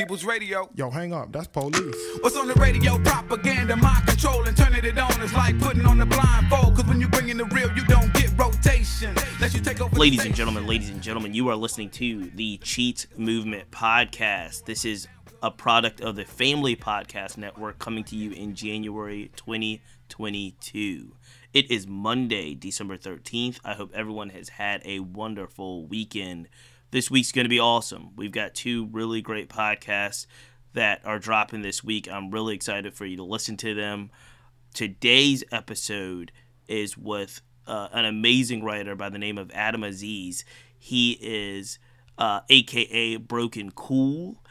People's Radio. Yo, hang up. That's police. What's on the radio? Propaganda, mind control, and turning it on is like putting on the blindfold. Cause when you bring in the real, you don't get rotation. Let you take over. Ladies and gentlemen, ladies and gentlemen, you are listening to the Cheat Movement Podcast. This is a product of the Family Podcast Network coming to you in January 2022. It is Monday, December 13th. I hope everyone has had a wonderful weekend. This week's going to be awesome. We've got two really great podcasts that are dropping this week. I'm really excited for you to listen to them. Today's episode is with uh, an amazing writer by the name of Adam Aziz. He is uh, AKA Broken Cool.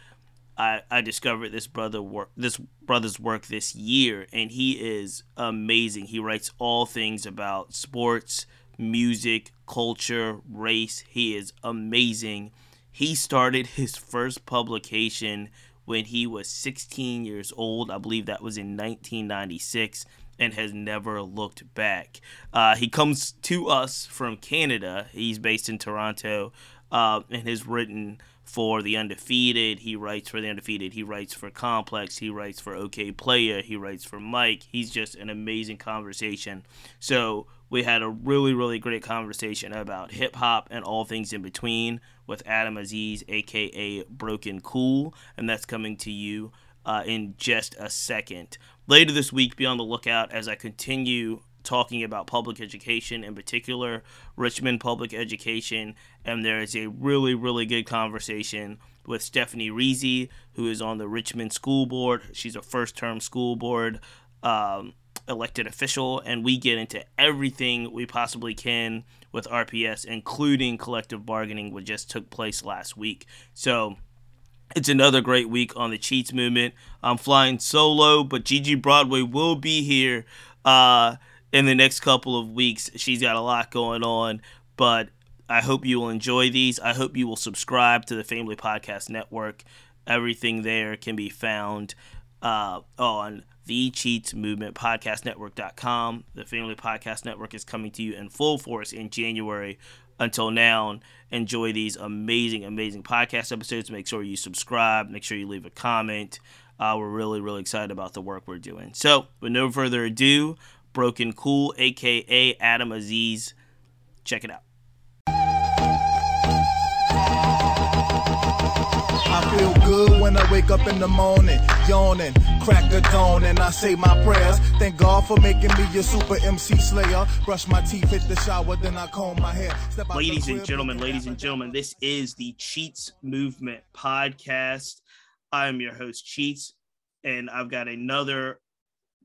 I, I discovered this brother work this brother's work this year and he is amazing. He writes all things about sports, music, culture, race. He is amazing. He started his first publication when he was 16 years old. I believe that was in 1996 and has never looked back. Uh, he comes to us from Canada. He's based in Toronto uh, and has written for the undefeated. He writes for the undefeated. He writes for Complex. He writes for Okayplayer. He writes for Mic. He's just an amazing conversation. So we had a really, really great conversation about hip hop and all things in between with Adam Aziz, aka Broken Cool, and that's coming to you uh, in just a second. Later this week, be on the lookout as I continue talking about public education, in particular Richmond public education. And there is a really, really good conversation with Stephanie Rizzi, who is on the Richmond School Board. She's a first term school board um, elected official, and we get into everything we possibly can with RPS, including collective bargaining, which just took place last week. So, it's another great week on the Cheats movement. I'm flying solo, but Gigi Broadway will be here uh, in the next couple of weeks. She's got a lot going on, but I hope you will enjoy these. I hope you will subscribe to the Family Podcast Network. Everything there can be found uh, on the Cheats Movement Podcast Network.com. The Family Podcast Network is coming to you in full force in January. Until now, enjoy these amazing, amazing podcast episodes. Make sure you subscribe. Make sure you leave a comment. Uh, we're really, really excited about the work we're doing. So, with no further ado, Broken Cool, aka Adam Aziz. Check it out. I feel good when I wake up in the morning, yawning, crack the dawn, and I say my prayers. Thank God for making me your super MC slayer. Brush my teeth, hit the shower, then I comb my hair. Step Ladies and gentlemen, ladies and gentlemen, this is the Cheats Movement podcast. I am your host, Cheats, and I've got another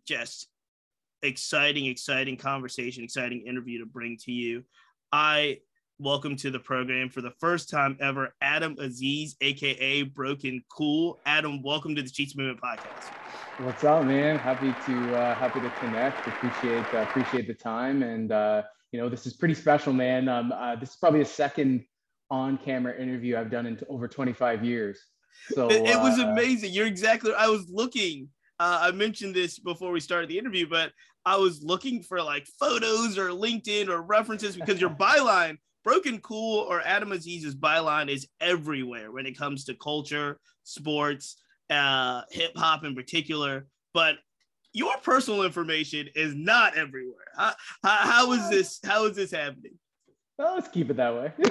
just exciting, exciting conversation, exciting interview to bring to you. I welcome to the program for the first time ever Adam Aziz, aka Broken Cool. Adam, welcome to the Cheats Movement podcast. What's up, man? Happy to uh, happy to connect. Appreciate uh, appreciate the time, and uh, you know this is pretty special, man. Um, uh, this is probably a second on-camera interview I've done in t- over 25 years. So it, it was uh, amazing. You're exactly. I was looking. Uh, I mentioned this before we started the interview, but I was looking for like photos or LinkedIn or references because your byline, Broken Cool or Adam Aziz's byline, is everywhere when it comes to culture, sports, uh, hip hop in particular. But your personal information is not everywhere. How, how, how is this? How is this happening? Well, let's keep it that way.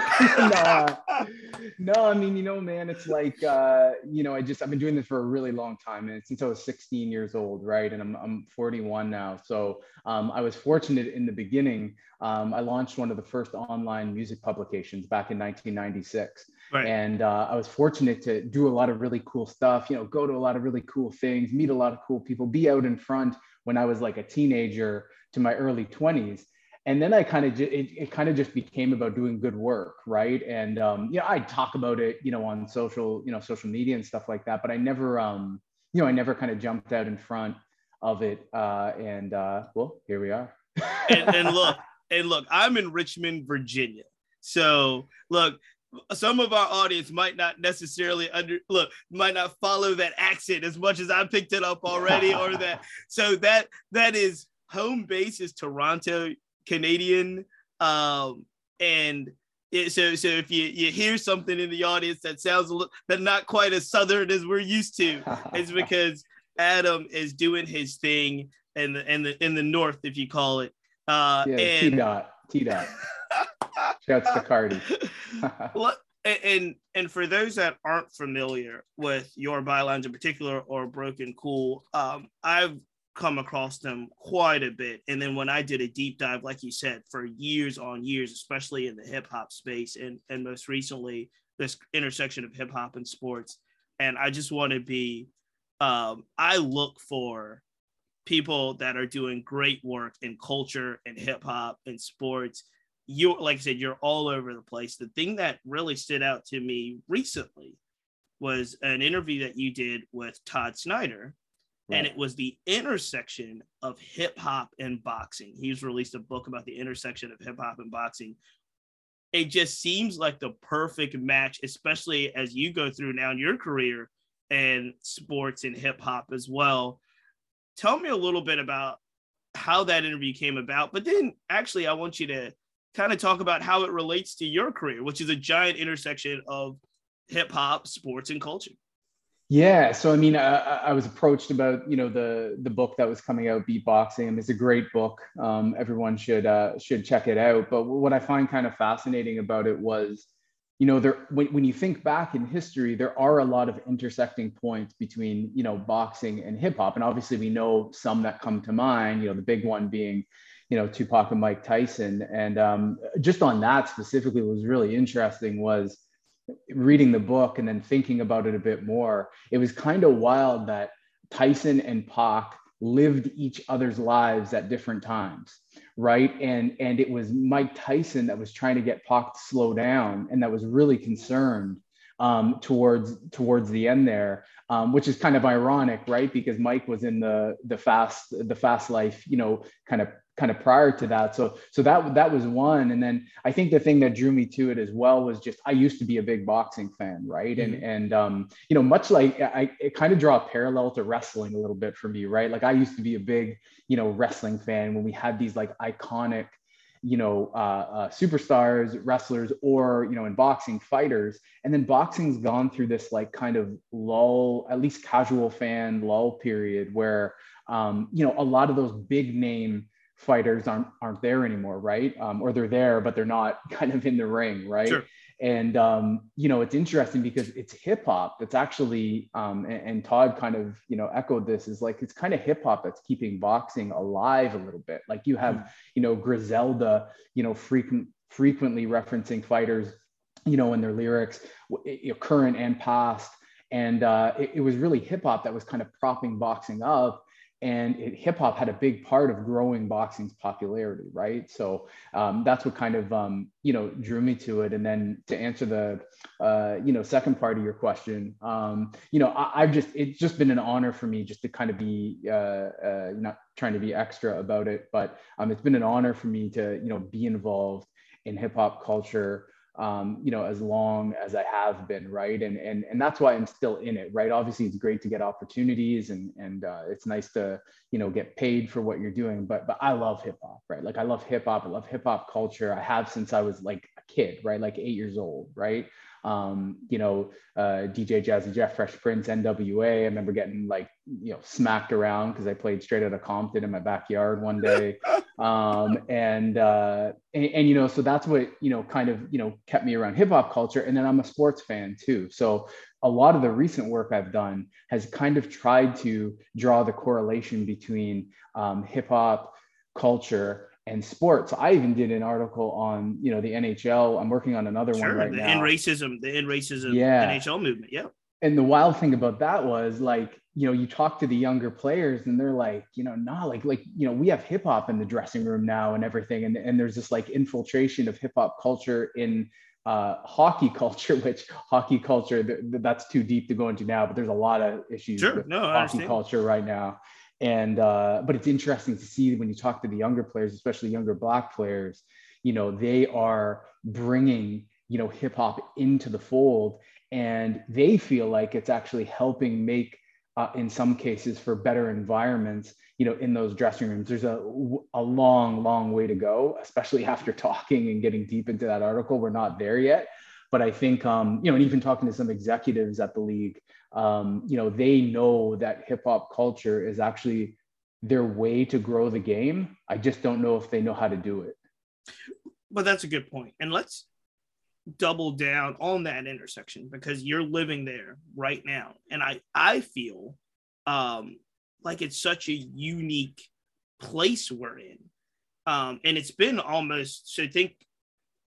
no, no, I mean, you know, man, it's like, uh, you know, I just, I've been doing this for a really long time and since I was 16 years old, right? And I'm, I'm 41 now. So um, I was fortunate in the beginning. Um, I launched one of the first online music publications back in 1996. Right. And uh, I was fortunate to do a lot of really cool stuff, you know, go to a lot of really cool things, meet a lot of cool people, be out in front when I was like a teenager to my early 20s and then I kind of ju- it, it kind of just became about doing good work, right? And um, you know, I talk about it, you know, on social, you know, social media and stuff like that. But I never, um, you know, I never kind of jumped out in front of it. Uh, and uh, well, here we are. and, and look, and look, I'm in Richmond, Virginia. So look, some of our audience might not necessarily under look, might not follow that accent as much as I picked it up already, or that. So that that is home base is Toronto, Canadian, um, and Yeah, so so if you you hear something in the audience that sounds a little that not quite as southern as we're used to, it's because Adam is doing his thing in the in the in the north, if you call it. Uh, yeah, and, T dot T dot. Shouts to Cardi. and and for those that aren't familiar with your bylines in particular or broken cool um i've come across them quite a bit. And then when i did a deep dive like you said for years on years especially in the hip hop space and and most recently this intersection of hip hop and sports. And i just want to be um i look for people that are doing great work in culture and hip hop and sports. You like I said, you're all over the place. The thing that really stood out to me recently was an interview that you did with Todd Snyder, right. and it was the intersection of hip hop and boxing. He's released a book about the intersection of hip hop and boxing. It just seems like the perfect match, especially as you go through now in your career and sports and hip hop as well. Tell me a little bit about how that interview came about, but then actually, I want you to kind of talk about how it relates to your career, which is a giant intersection of hip hop, sports, and culture. Yeah, so I mean, I, I, was approached about you know the the book that was coming out, Beatboxing. It's a great book. Um, everyone should uh, should check it out. But what I find kind of fascinating about it was, you know, there when, when you think back in history, there are a lot of intersecting points between you know boxing and hip hop, and obviously we know some that come to mind. You know, the big one being you know Tupac and Mike Tyson. And um, just on that specifically, what was really interesting was reading the book and then thinking about it a bit more. It was kind of wild that Tyson and Pac lived each other's lives at different times right and and it was mike tyson that was trying to get Pac to slow down and that was really concerned um, towards towards the end there, um, which is kind of ironic, right? Because Mike was in the the fast the fast life, you know, kind of kind of prior to that. So so that that was one. And then I think the thing that drew me to it as well was just I used to be a big boxing fan, right? Mm-hmm. And and um, you know, much like I it kind of draw a parallel to wrestling a little bit for me, right? Like I used to be a big, you know, wrestling fan when we had these like iconic you know uh, uh, superstars wrestlers or you know in boxing fighters and then boxing's gone through this like kind of lull at least casual fan lull period where um, you know a lot of those big name fighters aren't aren't there anymore, right? Um, or they're there, but they're not kind of in the ring, right? Sure. And um, you know, it's interesting because it's hip hop that's actually, um, and, and, Todd kind of you know echoed this is like it's kind of hip hop that's keeping boxing alive a little bit. Like you have, mm. you know, Griselda, you know, frequent frequently referencing fighters, you know, in their lyrics, current and past. And uh, it, it was really hip hop that was kind of propping boxing up and hip hop had a big part of growing boxing's popularity, right? So um, that's what kind of um, you know drew me to it. And then to answer the uh, you know second part of your question, um, you know I, have just it's just been an honor for me just to kind of be uh, uh, not trying to be extra about it, but um, it's been an honor for me to you know be involved in hip hop culture um, you know, as long as I have been, right? And and and that's why I'm still in it, right? Obviously, it's great to get opportunities, and and uh, it's nice to you know get paid for what you're doing. But but I love hip hop, right? Like I love hip hop. I love hip hop culture. I have since I was like a kid, right? Like eight years old, right? Um, you know, uh, DJ Jazzy Jeff, Fresh Prince, NWA. I remember getting like, you know, smacked around because I played straight out of Compton in my backyard one day. Um, and, uh, and, and, you know, so that's what, you know, kind of, you know, kept me around hip hop culture. And then I'm a sports fan too. So a lot of the recent work I've done has kind of tried to draw the correlation between um, hip hop culture and sports. I even did an article on, you know, the NHL. I'm working on another sure, one right the now. In racism, the in racism yeah. NHL movement. Yeah. And the wild thing about that was like, you know, you talk to the younger players and they're like, you know, nah, like, like, you know, we have hip hop in the dressing room now and everything. And, and there's this like infiltration of hip hop culture in uh, hockey culture, which hockey culture, th- that's too deep to go into now, but there's a lot of issues sure. with no, hockey culture right now and uh, but it's interesting to see when you talk to the younger players especially younger black players you know they are bringing you know hip hop into the fold and they feel like it's actually helping make uh, in some cases for better environments you know in those dressing rooms. There's a, a long long way to go especially after talking and getting deep into that article. We're not there yet but i think um, you know and even talking to some executives at the league um, you know they know that hip hop culture is actually their way to grow the game. I just don't know if they know how to do it. But that's a good point. and let's double down on that intersection because you're living there right now. And i i feel um like it's such a unique place we're in. Um and it's been almost so think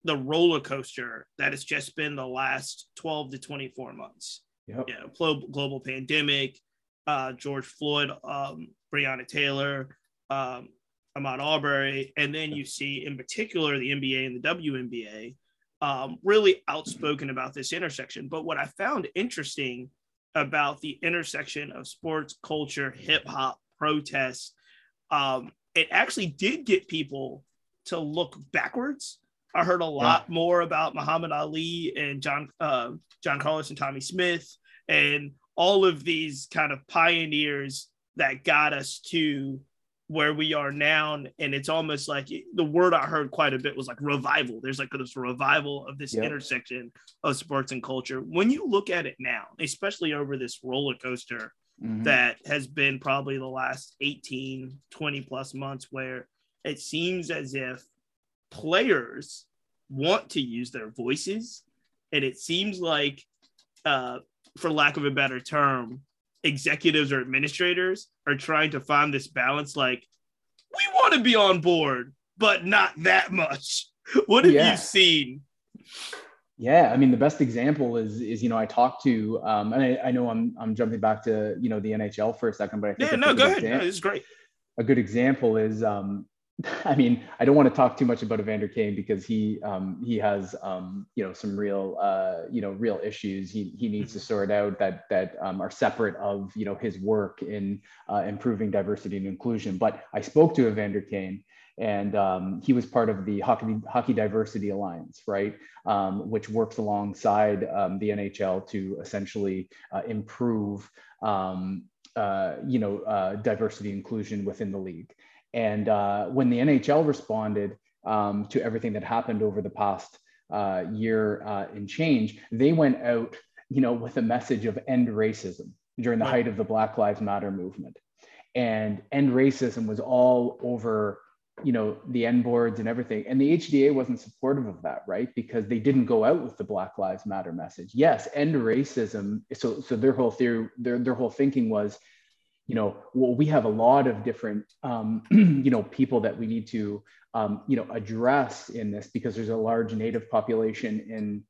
the roller coaster that has just been the last 12 to 24 months yep. you know global pandemic uh george floyd um breonna taylor um ahmaud arbery and then you see in particular the nba and the WNBA um, really outspoken about this intersection. But what I found interesting about the intersection of sports, culture, hip hop, protests, um, it actually did get people to look backwards. I heard a lot yeah. more about Muhammad Ali and John uh, John Carlos and Tommie Smith and all of these kind of pioneers that got us to where we are now and it's almost like the word i heard quite a bit was like revival there's like this revival of this yep. intersection of sports and culture when you look at it now especially over this roller coaster mm-hmm. that has been probably the last 18 20 plus months where it seems as if players want to use their voices and it seems like uh, for lack of a better term executives or administrators are trying to find this balance like we want to be on board but not that much. What have yeah. you seen? Yeah i mean the best example is is you know i talked to um and I, I know i'm i'm jumping back to you know the nhl for a second but i think yeah no go ahead. No, this is great. a good example is um I mean, I don't want to talk too much about Evander Kane because he um, he has um, you know some real uh, you know real issues he he needs to mm-hmm. sort out that that um, are separate of you know his work in uh, improving diversity and inclusion. But I spoke to Evander Kane, and um, he was part of the Hockey Hockey Diversity Alliance, right, um, which works alongside um, the NHL to essentially uh, improve. Uh, you know, uh, diversity inclusion within the league. And uh, when the NHL responded um, to everything that happened over the past uh, year uh, in change, they went out, you know, with a message of end racism during the height of the Black Lives Matter movement. And end racism was all over, you know, the N boards and everything. And the HDA wasn't supportive of that, right? Because they didn't go out with the Black Lives Matter message. Yes, end racism. So, so their whole theory, their, their whole thinking was you know, well, we have a lot of different, um, you know, people that we need to, um, you know, address in this because there's a large native population in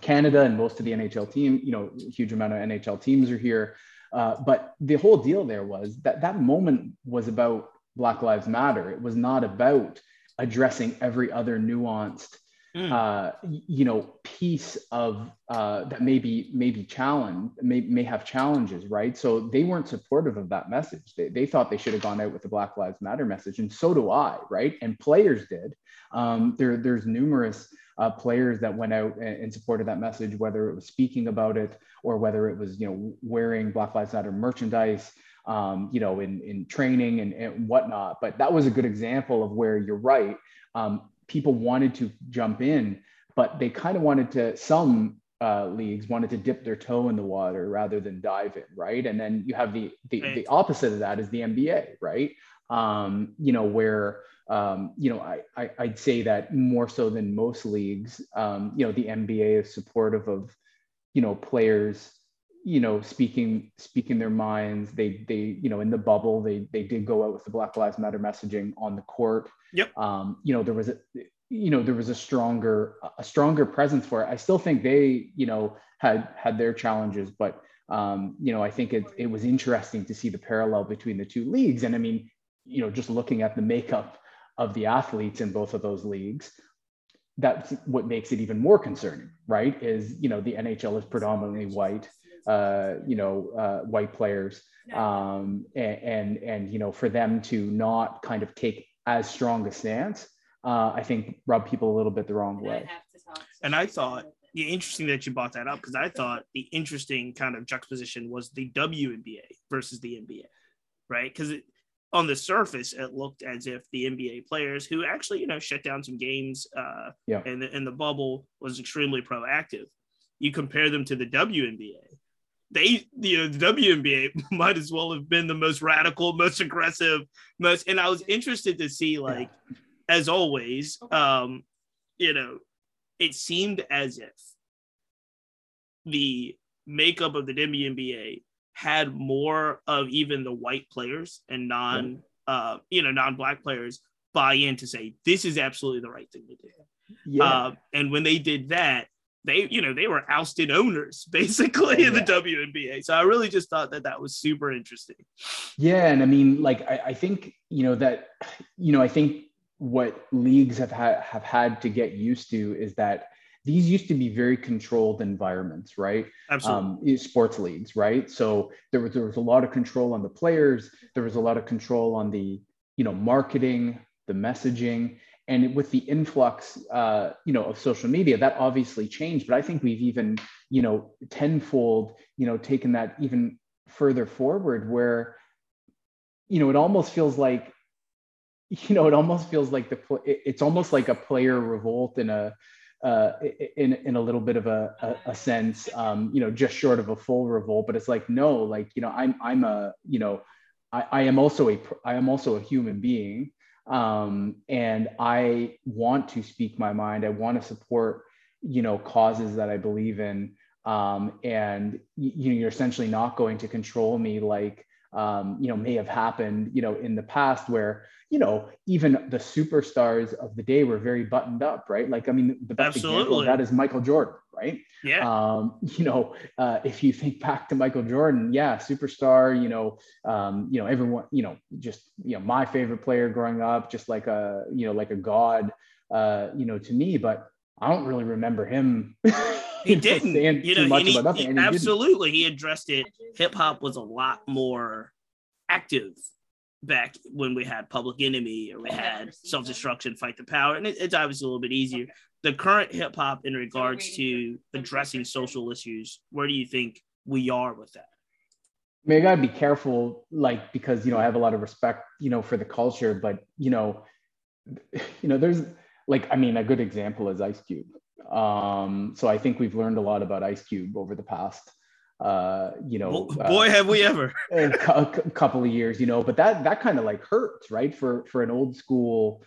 Canada and most of the NHL team, you know, huge amount of NHL teams are here. Uh, but the whole deal there was that that moment was about Black Lives Matter. It was not about addressing every other nuanced mm. uh, you know, piece of uh, that maybe maybe challenge may, may have challenges, right? So they weren't supportive of that message. They, they thought they should have gone out with the Black Lives Matter message, and so do I, right? And players did. Um, there, there's numerous uh, players that went out in support of that message, whether it was speaking about it or whether it was, you know, wearing Black Lives Matter merchandise, um, you know, in, in training and, and whatnot. But that was a good example of where you're right. Um, people wanted to jump in, but they kind of wanted to, some uh, leagues wanted to dip their toe in the water rather than dive in, right? And then you have the, the, right. the opposite of that is the NBA, right? Um, you know, where, um, you know, I, I, would say that more so than most leagues, um, you know, the NBA is supportive of, you know, players you know speaking speaking their minds they they you know in the bubble they they did go out with the black lives matter messaging on the court yep um you know there was a you know there was a stronger a stronger presence for it. I still think they you know had had their challenges but um you know i think it, it was interesting to see the parallel between the two leagues. And i mean you know just looking at the makeup of the athletes in both of those leagues that's what makes it even more concerning right? Is you know the nhl is predominantly white uh, you know, uh, white players, um, and, and, and you know, for them to not kind of take as strong a stance, uh, I think rub people a little bit the wrong way. And I thought yeah, interesting that you brought that up because I thought the interesting kind of juxtaposition was the WNBA versus the NBA, right? Because on the surface, it looked as if the NBA players who actually, you know, shut down some games uh, Yeah. in, the, in the bubble was extremely proactive. You compare them to the WNBA, they, you know, the WNBA might as well have been the most radical, most aggressive, most. And I was interested to see, like, as always, um, you know, it seemed as if the makeup of the WNBA had more of even the white players and non, uh, you know, non-black players buy in to say this is absolutely the right thing to do. Yeah. Uh, and when they did that, they, you know, they were ousted owners basically in the Yeah. WNBA. So I really just thought that that was super interesting. Yeah, and I mean, like, I, I think you know that, you know, I think what leagues have had have had to get used to is that these used to be very controlled environments, right? Absolutely. Um, sports leagues, right? So there was there was a lot of control on the players. There was a lot of control on the you know marketing, the messaging, and with the influx, uh, you know, of social media, that obviously changed. But I think we've even you know tenfold, you know, taken that even further forward, where you know it almost feels like you know it almost feels like the it's almost like a player revolt in a uh, in in a little bit of a, a, a sense, um, you know, just short of a full revolt. But it's like no, like you know, I'm I'm a you know, I, I am also a I am also a human being, um, and I want to speak my mind. I want to support you know causes that I believe in, um, and you know, you're essentially not going to control me like um, you know may have happened you know in the past where you know even the superstars of the day were very buttoned up right like i mean the best example Absolutely. of that is michael jordan right yeah. um, you know, uh, if you think back to Michael Jordan, yeah, superstar, you know, um, you know, everyone, you know, just, you know, my favorite player growing up, just like a, you know, like a god, uh, you know, to me, but I don't really remember him. he didn't saying you too know much he- about nothing, he- and he absolutely he addressed it. Hip hop was a lot more active back when we had public enemy or we had self-destruction fight the power and it, it's obviously a little bit easier. The current hip hop in regards to addressing social issues where do you think we are with that? I mean, I gotta be careful, like because you know I have a lot of respect, you know, for the culture, but you know, you know, there's like I mean, a good example is Ice Cube. Um, so I think we've learned a lot about Ice Cube over the past, uh, you know, uh, boy have we ever a a couple of years, you know, but that that kind of like hurts, right? For for an old school,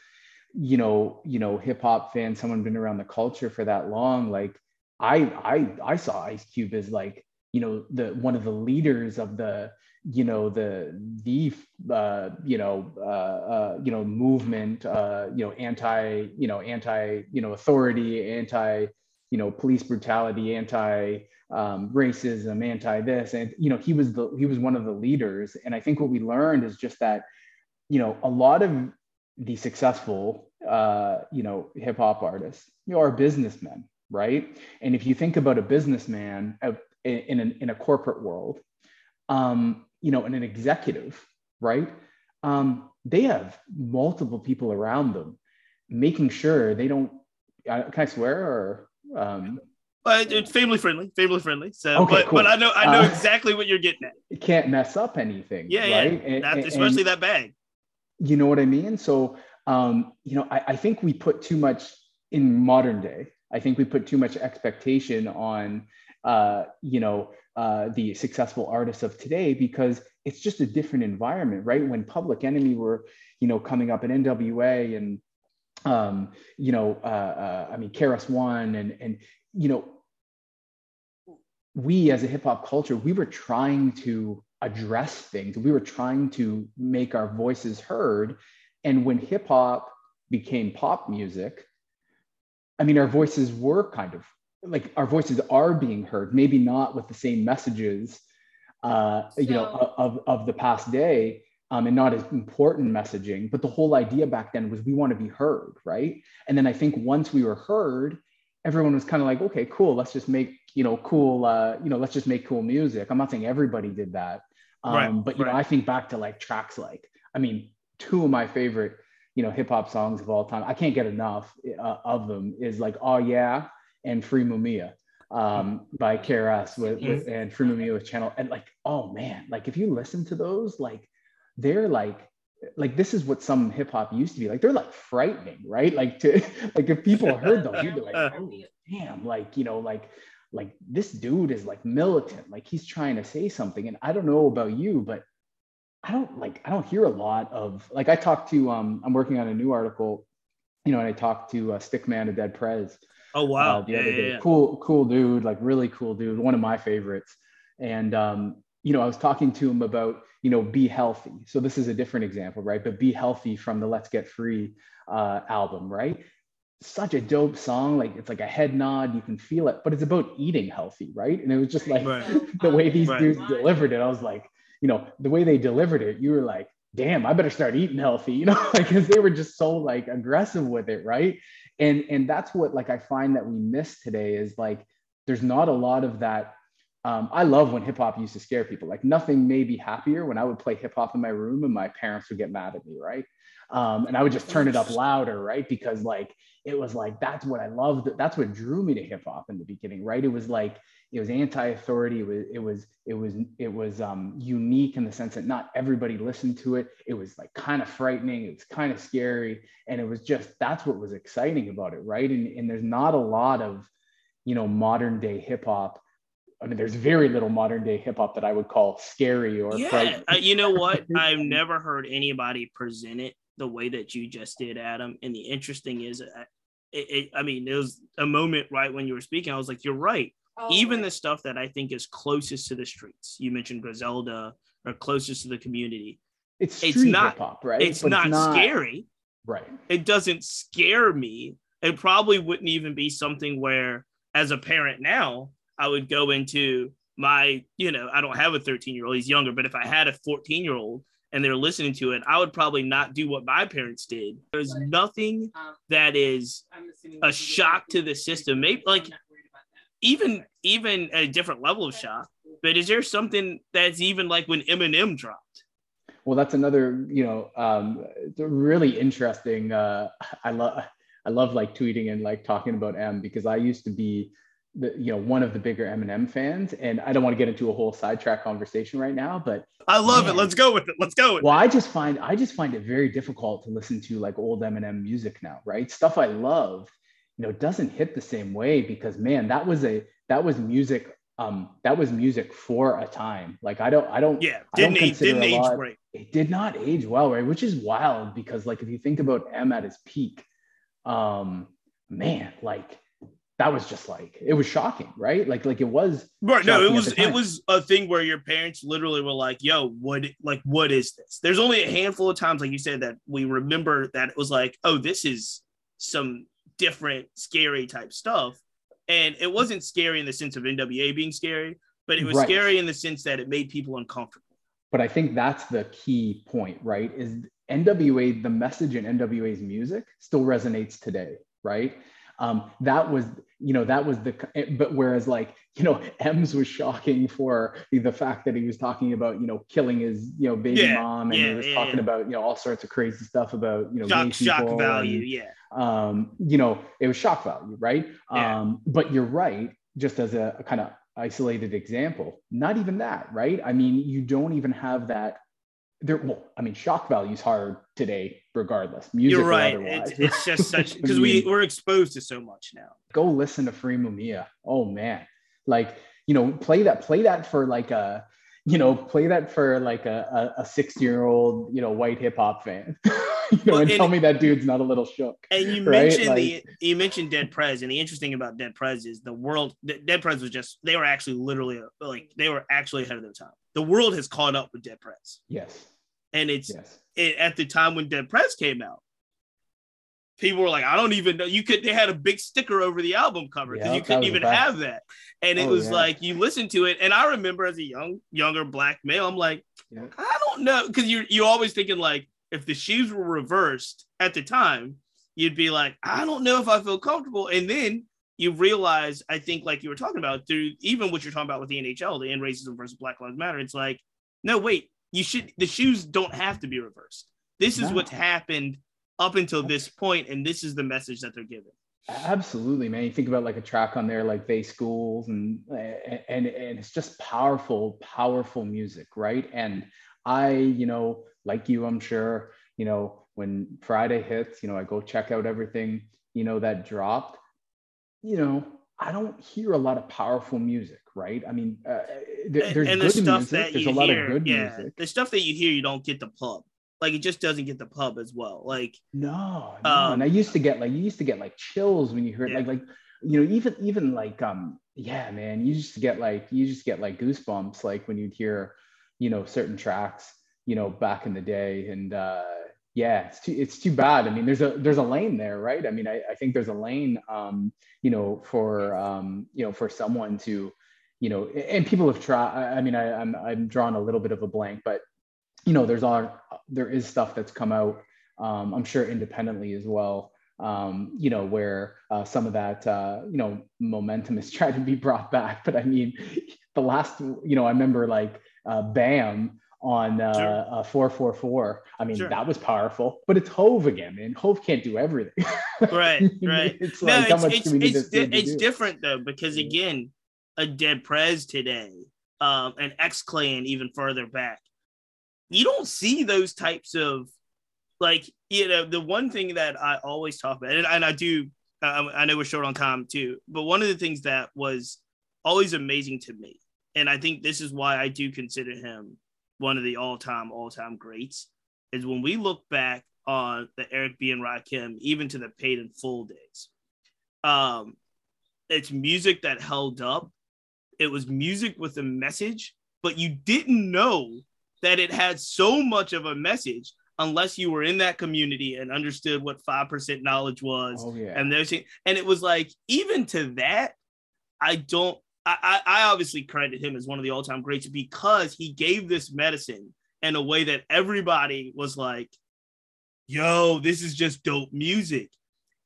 you know, you know, hip hop fan, someone been around the culture for that long, like I I I saw Ice Cube as like you know the one of the leaders of the you know the the uh, you know uh, uh, you know movement uh, you know anti you know anti you know authority anti you know police brutality anti um, racism anti this and you know he was the he was one of the leaders and I think what we learned is just that you know a lot of the successful uh, you know hip hop artists you know are businessmen right and if you think about a businessman in, in, in a corporate world um, you know and an executive right um, they have multiple people around them making sure they don't uh, can i swear or um, but it's family friendly family friendly so Okay, but, cool. but i know i know Uh, exactly what you're getting at It can't mess up anything yeah right yeah And- and- especially and- that bag you know what I mean? So, um, you know, I, I think we put too much in modern day. I think we put too much expectation on, uh, you know, uh, the successful artists of today because it's just a different environment, right? When Public Enemy were, you know, coming up in NWA and, um, you know, uh, uh, I mean, KRS One and and you know, we as a hip hop culture, we were trying to address things. We were trying to make our voices heard. And when hip hop became pop music, I mean, our voices were kind of like our voices are being heard, maybe not with the same messages, uh, you know, of, of the past day. Um, and not as important messaging, but the whole idea back then was we want to be heard, right? And then I think once we were heard, everyone was kind of like, okay, cool, let's just make, you know, cool, uh, you know, let's just make cool music. I'm not saying everybody did that. Um, Right, but you know. I think back to like tracks like, I mean, two of my favorite, you know, hip hop songs of all time. I can't get enough uh, of them is like, oh yeah, and Free Mumia um, by KRS with, with Mm-hmm. and Free Mumia with Channel. And like, oh man, like if you listen to those, like they're like like this is what some hip hop used to be like. They're like frightening, right? Like to like if people heard those, you'd be like, oh, damn, like you know, like like this dude is like militant, like he's trying to say something. And I don't know about you, but I don't like I don't hear a lot of like I talked to um I'm working on a new article, you know, and I talked to uh, Stickman of Dead Prez Oh wow. uh, the yeah, other yeah, day. yeah. Cool, cool dude, like really cool dude, one of my favorites. And um, you know, I was talking to him about, you know, be healthy. So this is a different example, right? But be healthy from the Let's Get Free uh, album, right? Such a dope song. Like it's like a head nod, you can feel it, but it's about eating healthy, right? And it was just like Right. the way these Right. dudes delivered it. I was like, you know, the way they delivered it, you were like, damn, I better start eating healthy, you know, like because they were just so like aggressive with it, right? and and that's what like i find that we miss today is like there's not a lot of that um, i love when hip hop used to scare people. Like nothing made me happier when i would play hip hop in my room and my parents would get mad at me right? Um, and i would just turn it up louder right? Because like it was like that's what i loved that's what drew me to hip hop in the beginning right? It was like it was anti-authority it was it was it was it was um, unique in the sense that not everybody listened to it it was like kind of frightening it was kind of scary and it was just that's what was exciting about it right and, and there's not a lot of you know modern day hip hop i mean there's very little modern day hip hop that i would call scary or Yeah, frightening. uh, you know what? I've never heard anybody present it the way that you just did, Adam. And the interesting is, uh, it, it, I mean, there was a moment right when you were speaking. I was like, you're right. Oh, Even the stuff that I think is closest to the streets, you mentioned Griselda, or closest to the community. it's it's street not- hip hop right It's But not, scary. right It doesn't scare me. It probably wouldn't even be something where, as a parent now, I would go into my, you know, I don't have a 13 year old, he's younger, but if I had a 14 year old and they're listening to it, I would probably not do what my parents did. There's nothing Um, that is I'm a shock to the system. Maybe, I'm like, not worried about that. Even even at a different level of shock. But is there something that's even like when Eminem dropped? well that's another you know um it's a really interesting uh i love i love like tweeting and like talking about Em because i used to be the you know one of the bigger eminem fans and i don't want to get into a whole sidetrack conversation right now but I love Man. it. Let's go with it. Let's go with well i just find i just find it very difficult to listen to like old eminem music now right stuff i love you know doesn't hit the same way because man that was a that was music um that was music for a time like i don't i don't. Yeah, I don't didn't age, consider didn't a age lot- great. it did not age well, right? Which is wild because, like, if you think about Em at his peak, um, man, like that was just like it was shocking, right? Like, like it was Right. No, it was it was a thing where your parents literally were like, "Yo, what? Like, what is this?" There's only a handful of times, like you said, that we remember that it was like, "Oh, this is some different, scary type stuff," and it wasn't scary in the sense of NWA being scary, but it was Right. scary in the sense that it made people uncomfortable. but I think that's the key point, right? Is NWA the message in NWA's music still resonates today, right? Um, that was, you know, that was the, but whereas like, you know, Em's was shocking for the fact that he was talking about, you know, killing his, you know, baby Yeah, mom, and yeah, he was yeah, talking about, you know, all sorts of crazy stuff about, you know, Shock, shock value. and, Yeah. Um, you know, it was shock value, right? Yeah. Um, but you're right, just as a, a kind of isolated example, not even that, right? I mean, you don't even have that. There, well, I mean, shock value is hard today, regardless. Music You're right. It's, it's just such because we we're exposed to so much now. go listen to Free Mumia. Oh man, like you know, play that, play that for like a, you know, play that for like a a, a six year old, you know, white hip hop fan. you know, Well, and and- tell me that dude's not a little shook. And you Right? mentioned the you mentioned Dead Prez, and the interesting about Dead Prez is the world. Dead Prez was just they were actually literally like they were actually ahead of their time. The world has caught up with Dead Prez, Yes, and it's yes. it, at the time when Dead Prez came out. People were like, I don't even know. You could. They had a big sticker over the album cover because Yeah, you couldn't even best. have that. And it Oh, was yeah. like you listen to it, and I remember as a young, younger black male, I'm like, Yeah. I don't know, because you're—you always thinking like, if the shoes were reversed at the time, you'd be like, I don't know if I feel comfortable. And then you realize, I think, like you were talking about, through even what you're talking about with the NHL, the end racism versus Black Lives Matter, it's like, no, wait, you should, the shoes don't have to be reversed. This is No. what's happened up until this point, and this is the message that they're giving. Absolutely, man. You think about like a track on there like They Schools and and and it's just powerful, powerful music, right? And I, you know, like you, I'm sure, you know, when Friday hits, you know, I go check out everything, you know, that dropped. You know, I don't hear a lot of powerful music, right? I mean, uh, there, there's and good the stuff music. that There's a lot hear, of good yeah, music. the stuff that you hear, you don't get the pub. Like it just doesn't get the pub as well. Like No, no. Um, and I used to get like you used to get like chills when you heard Yeah. like like you know even even like um yeah man you just get like you just get like goosebumps like when you'd hear you know certain tracks you know back in the day and uh yeah it's too it's too bad I mean there's a there's a lane there right I mean I, I think there's a lane um you know for um you know for someone to you know and people have tried I mean I, I'm I'm drawing a little bit of a blank but you know there's all there is stuff that's come out um, i'm sure independently as well um, you know where uh, some of that uh, you know momentum is trying to be brought back. But i mean the last you know i remember like uh, bam on uh, uh, 444 i mean Sure. that was powerful but it's hove again and hove can't do everything. Right, right. it's no, like it's it's do we need it's, di- it's different though because again, a dead Prez today, um, and X Clan even further back, you don't see those types of like you know the one thing that I always talk about, and, and I do, I, I know we're short on time too, but one of the things that was always amazing to me, and I think this is why I do consider him one of the all-time all-time greats, is when we look back on the Eric B and Rakim, even to the paid in full days. Um, it's music that held up. It was music with a message, but you didn't know that it had so much of a message unless you were in that community and understood what 5% knowledge was oh yeah and those. And it was like, even to that, I don't, I, I I obviously credit him as one of the all time greats because he gave this medicine in a way that everybody was like, yo, this is just dope music.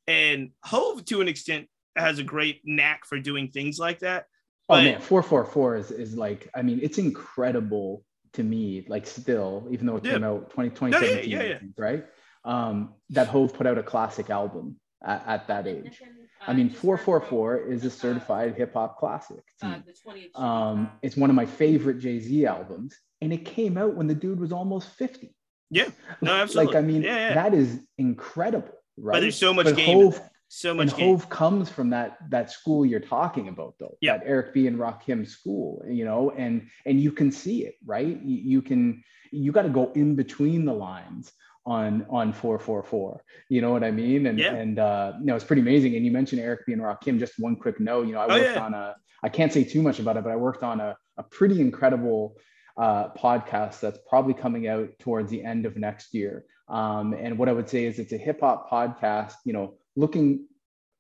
And Hove, to an extent, has a great knack for doing things like that. Oh But- man, four four four is is like I mean it's incredible to me. Like still, even though it Yeah. came out 20, Yeah, yeah, 2017, yeah, yeah. right? Um, that Hove put out a classic album at, at that age. I mean, four four four is a certified hip hop classic. to Uh, me. Um, it's one of my favorite Jay Z albums, and it came out when the dude was almost 50. Yeah, no, absolutely. Like I mean, Yeah, yeah. that is incredible, right? But there's so much But game. in Hove, So and much game. Hove comes from that that school you're talking about, though. Yeah. That Eric B and Rakim school, you know, and and you can see it, right? You, you can you got to go in between the lines on on 444 you know what i mean and Yeah. and uh you know it's pretty amazing and you mentioned eric b and rakim just one quick note you know i worked Oh, worked yeah. on a i can't say too much about it but i worked on a, a pretty incredible uh podcast that's probably coming out towards the end of next year um and what i would say is it's a hip-hop podcast you know looking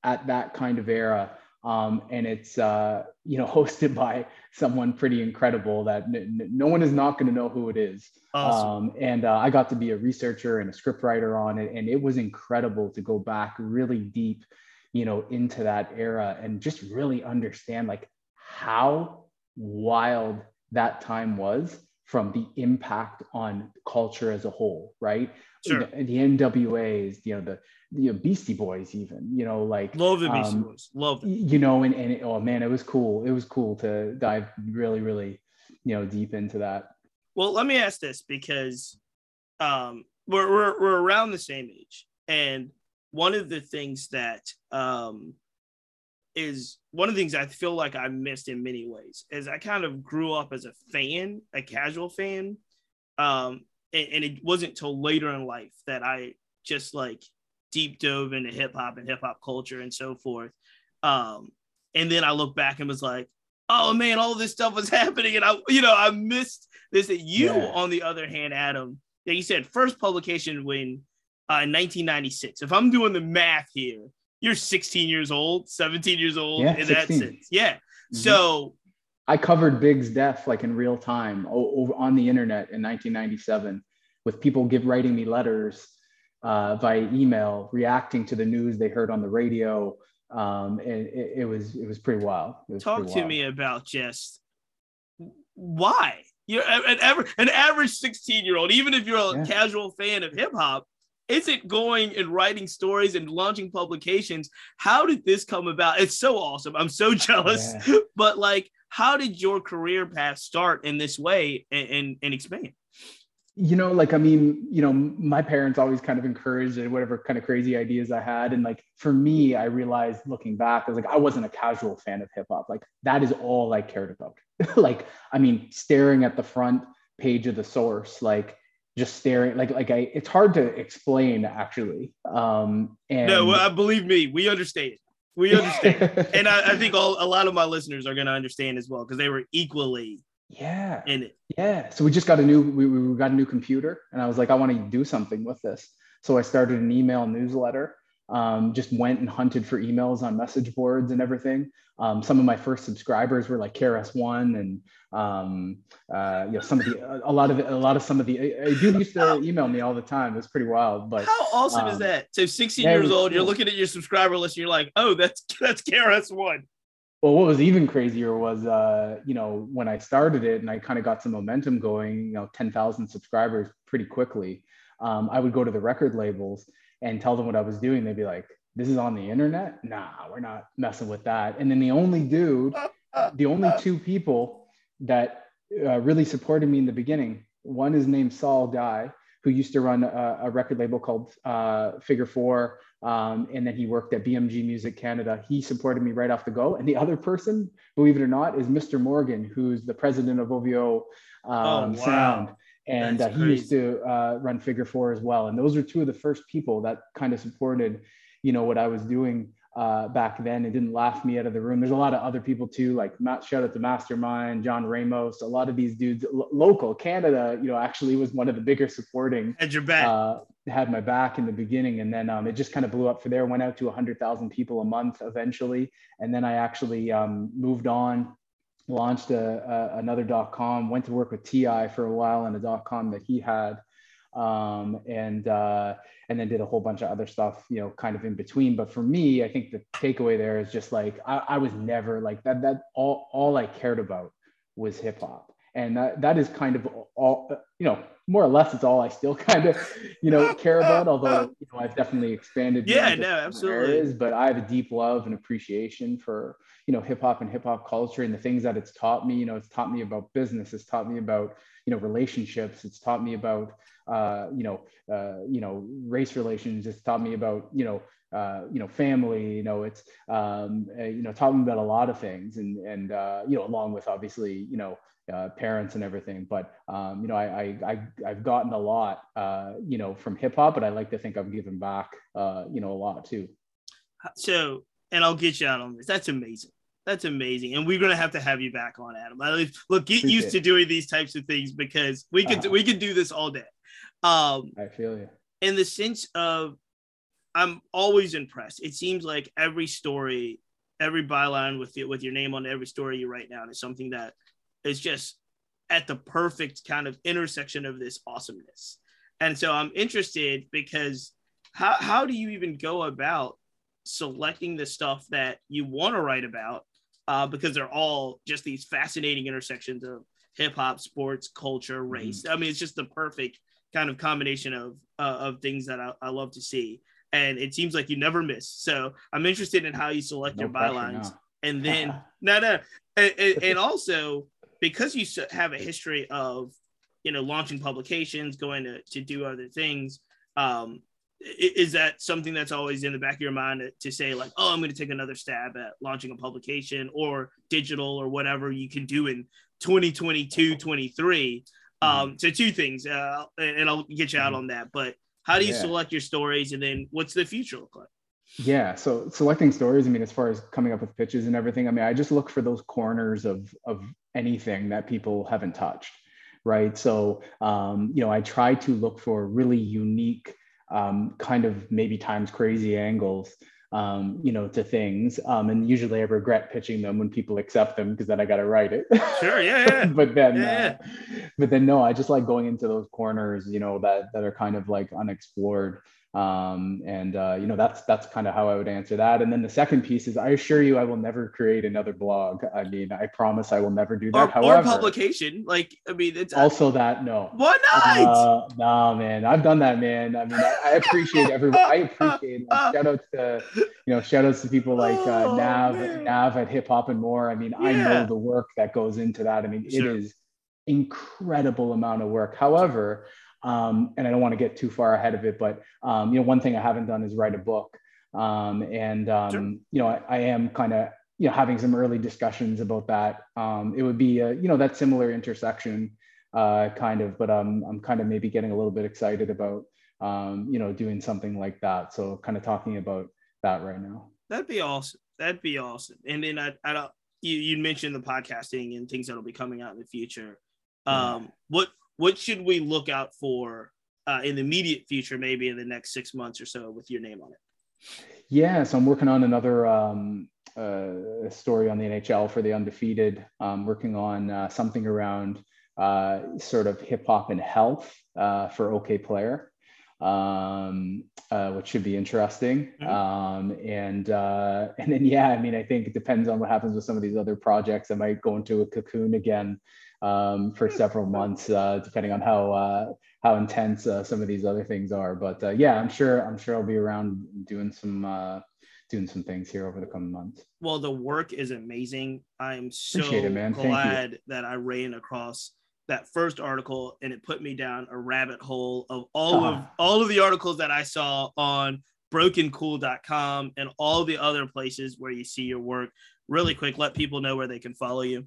at that kind of era. Um, and it's uh, you know hosted by someone pretty incredible that n- n- no one is not going to know who it is. Awesome. um, and uh, I got to be a researcher and a scriptwriter on it, and it was incredible to go back really deep, you know, into that era and just really understand like how wild that time was from the impact on culture as a whole, right? Sure. The, the NWAs, you know, the you know, Beastie Boys, even, you know, like Love the Beastie um, Boys. Love it. you know, and, and it, oh man, it was cool. It was cool to dive really, really, you know, deep into that. Well, let me ask this because um, we're, we're we're around the same age, and one of the things that um, is one of the things I feel like I missed in many ways is I kind of grew up as a fan, a casual fan, um, and, and it wasn't till later in life that I just like deep dove into hip hop and hip hop culture and so forth. Um, and then I look back and was like, oh man, all this stuff was happening, and I, you know, I missed this. That you, Yeah. on the other hand, Adam, like you said, first publication when uh, in 1996. If I'm doing the math here, you're 16 years old, 17 years old Yeah, in that sense. Yeah. Mhm. So I covered Big's death like in real time over on the internet in 1997 with people give writing me letters uh, by email reacting to the news they heard on the radio. Um, and it, it was it was pretty wild. Was talk pretty to wild. me about just why you're an average an average 16 year old even if you're a Yeah. casual fan of hip hop isn't going and writing stories and launching publications. How did this come about? It's so awesome. I'm so jealous. Yeah. But like, how did your career path start in this way and, and, and expand? you know like i mean you know my parents always kind of encouraged whatever kind of crazy ideas i had and like for me i realized looking back i was like i wasn't a casual fan of hip hop like that is all i cared about like i mean staring at the front page of the source like just staring like like i it's hard to explain actually um and No, uh, believe me, we understand. We understand. and I, I think all, a lot of my listeners are going to understand as well because they were equally yeah in it. Yeah. So we just got a new we, we got a new computer and I was like, I want to do something with this. So I started an email newsletter. Um, just went and hunted for emails on message boards and everything. Um, some of my first subscribers were like KRS-One and um, uh, you know some of the a lot of a lot of some of the uh, dude used to email me all the time. It was pretty wild. But How awesome is um, that? So 16 yeah, years old, you're looking at your subscriber list, and you're like, oh, that's that's KRS One. Well, what was even crazier was, uh, you know, when I started it and I kind of got some momentum going, you know, 10,000 subscribers pretty quickly. Um, I would go to the record labels and tell them what I was doing. They'd be like, this is on the internet? Nah, we're not messing with that. And then the only dude, the only two people that uh, really supported me in the beginning, one is named Sol Guy, who used to run a, a record label called uh, Figure Four. Um, and then he worked at BMG Music Canada. He supported me right off the go. And the other person, believe it or not, is Mr. Morgan, who's the president of OVO um, Oh, wow. Sound. And uh, he used to uh, run Figure Four as well. And those are two of the first people that kind of supported, you know, what I was doing uh, back then. It didn't laugh me out of the room. There's a lot of other people too, like Matt, shout out to Mastermind, John Ramos, a lot of these dudes, lo- local Canada, you know, actually was one of the bigger supporting At your back. uh, had my back in the beginning, and then um, it just kind of blew up for there. Went out to 100,000 people a month eventually, and then I actually um, moved on, launched a, a, another dot com. Went to work with Ti for a while on a dot com that he had, um, and uh, and then did a whole bunch of other stuff, you know, kind of in between. But for me, I think the takeaway there is just like I, I was never like that. That all all I cared about was hip hop, and that that is kind of all you know more or less it's all I still kind of, you know, care about. Although you know I've definitely expanded. Yeah, no, absolutely. areas, but I have a deep love and appreciation for you know hip hop and hip hop culture and the things that it's taught me. You know, it's taught me about business. It's taught me about you know relationships. It's taught me about uh, you know uh, you know race relations. It's taught me about you know uh, you know, family, you know, it's, um, uh, you know, taught me about a lot of things and, and, uh, you know, along with obviously, you know, uh, parents and everything, but, um, you know, I, I, I, I've gotten a lot, uh, you know, from hip hop, but I like to think I've given back, uh, you know, a lot too. So, and I'll get you out on this. That's amazing. That's amazing. And we're gonna have to have you back on, Adam. I, look, get Appreciate used to doing these types of things because we could Uh-huh. we could do this all day. Um, I feel you. in the sense of I'm always impressed. It seems like every story, every byline with it with your name on every story you write down is something that is just at the perfect kind of intersection of this awesomeness. And so I'm interested because how how do you even go about selecting the stuff that you want to write about? Uh, because they're all just these fascinating intersections of hip hop, sports, culture, race. I mean, it's just the perfect kind of combination of uh, of things that I, I love to see. And it seems like you never miss. So I'm interested in how you select No your bylines. no. And then, no, no. And, and, also, because you have a history of, you know, launching publications, going to, to do other things, um, is that something that's always in the back of your mind to say, like, oh, I'm going to take another stab at launching a publication or digital or whatever you can do in 2022, 23? Um, so two things, uh, and I'll get you out Mhm. on that. But how do you Yeah. select your stories, and then what's the future look like? Yeah. So selecting stories, I mean, as far as coming up with pitches and everything, I mean, I just look for those corners of of anything that people haven't touched, right? So um, you know, I try to look for really unique, um, kind of maybe times crazy angles, um, you know, to things. Um, and usually I regret pitching them when people accept them because then I got to write it. Sure, yeah, yeah. but then, Yeah, uh, but then no, I just like going into those corners, you know, that that are kind of like unexplored um, and uh, you know that's that's kind of how I would answer that. And then the second piece is, I assure you, I will never create another blog. I mean, I promise I will never do that. Or, However, or publication. Like, I mean, it's also that no. Why not? Uh, nah, man, I've done that, man. I mean, I, I appreciate everyone. I appreciate like, shout outs to you know shout outs to people like uh, Oh, Nav. Nav at Hip Hop and More. I mean, I know the work that goes into that. I mean, Sure. it is incredible amount of work. However, um, and I don't want to get too far ahead of it, but um, you know, one thing I haven't done is write a book. Um, and um, Sure. you know, I, I am kind of you know having some early discussions about that. Um, it would be uh, you know that similar intersection uh, kind of, but um, I'm kind of maybe getting a little bit excited about um, you know doing something like that. So kind of talking about that right now. That'd be awesome. That'd be awesome. And then I, I don't. You you mentioned the podcasting and things that'll be coming out in the future. Yeah. Um, what what should we look out for uh, in the immediate future? Maybe in the next six months or so, with your name on it. Yeah, so I'm working on another um, uh, story on the NHL for the undefeated. I'm working on uh, something around uh, sort of hip hop and health uh, for Okayplayer, um, uh, which should be interesting. Mhm. Um, and uh, and then yeah, I mean, I think it depends on what happens with some of these other projects. I might go into a cocoon again um, for several months, uh, depending on how uh, how intense uh, some of these other things are. But uh, yeah, I'm sure I'm sure I'll be around doing some uh, doing some things here over the coming months. Well, the work is amazing. I'm so it. Glad that I ran across that first article and it put me down a rabbit hole of all of Uh-huh. all of the articles that I saw on brokencool.com and all the other places where you see your work. Really quick, let people know where they can follow you.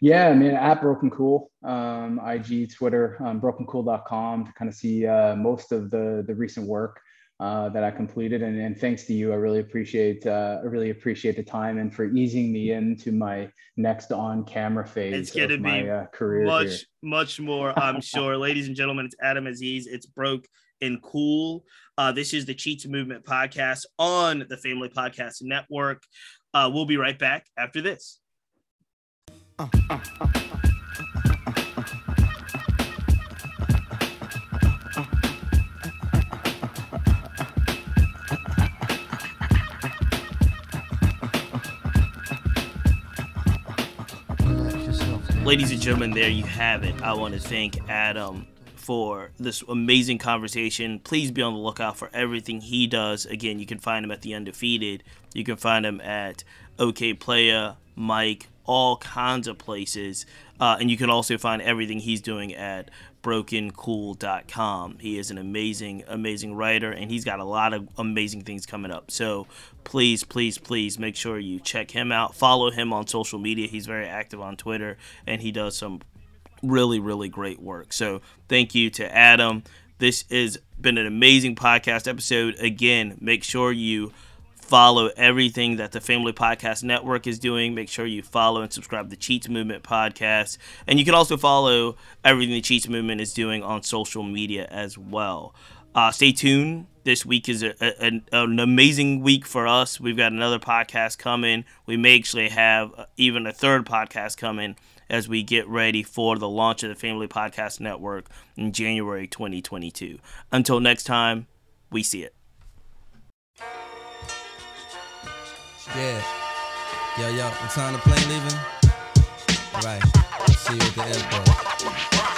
Yeah, I mean, at Broken Cool, um, IG, Twitter, um, brokencool.com to kind of see uh, most of the the recent work uh, that I completed. And, and thanks to you, I really appreciate uh, I really appreciate the time and for easing me into my next on camera phase It's gonna of my uh, career. much, here. much more, I'm sure. Ladies and gentlemen, it's Adam Aziz. It's broke and cool. Uh, this is the Cheats Movement podcast on the Family Podcast Network. Uh, we'll be right back after this. Ladies and gentlemen, there you have it. I want to thank Adam for this amazing conversation. Please be on the lookout for everything he does. Again, you can find him at The Undefeated. You can find him at OK Playa, Mic, all kinds of places. Uh, and you can also find everything he's doing at brokencool.com. He is an amazing, amazing writer, and he's got a lot of amazing things coming up. So please, please, please make sure you check him out. Follow him on social media. He's very active on Twitter, and he does some really, really great work. So thank you to Adam. This has been an amazing podcast episode. Again, make sure you follow everything that the Family Podcast Network is doing. Make sure you follow and subscribe to the Cheats Movement podcast. And you can also follow everything the Cheats Movement is doing on social media as well. Uh, stay tuned. This week is a, a- an, an amazing week for us. We've got another podcast coming. We may actually have uh, even a third podcast coming as we get ready for the launch of the Family Podcast Network in January 2022. Until next time, we see it. Yeah. Yo, yo, what time the plane leaving? Right. See you at the airport.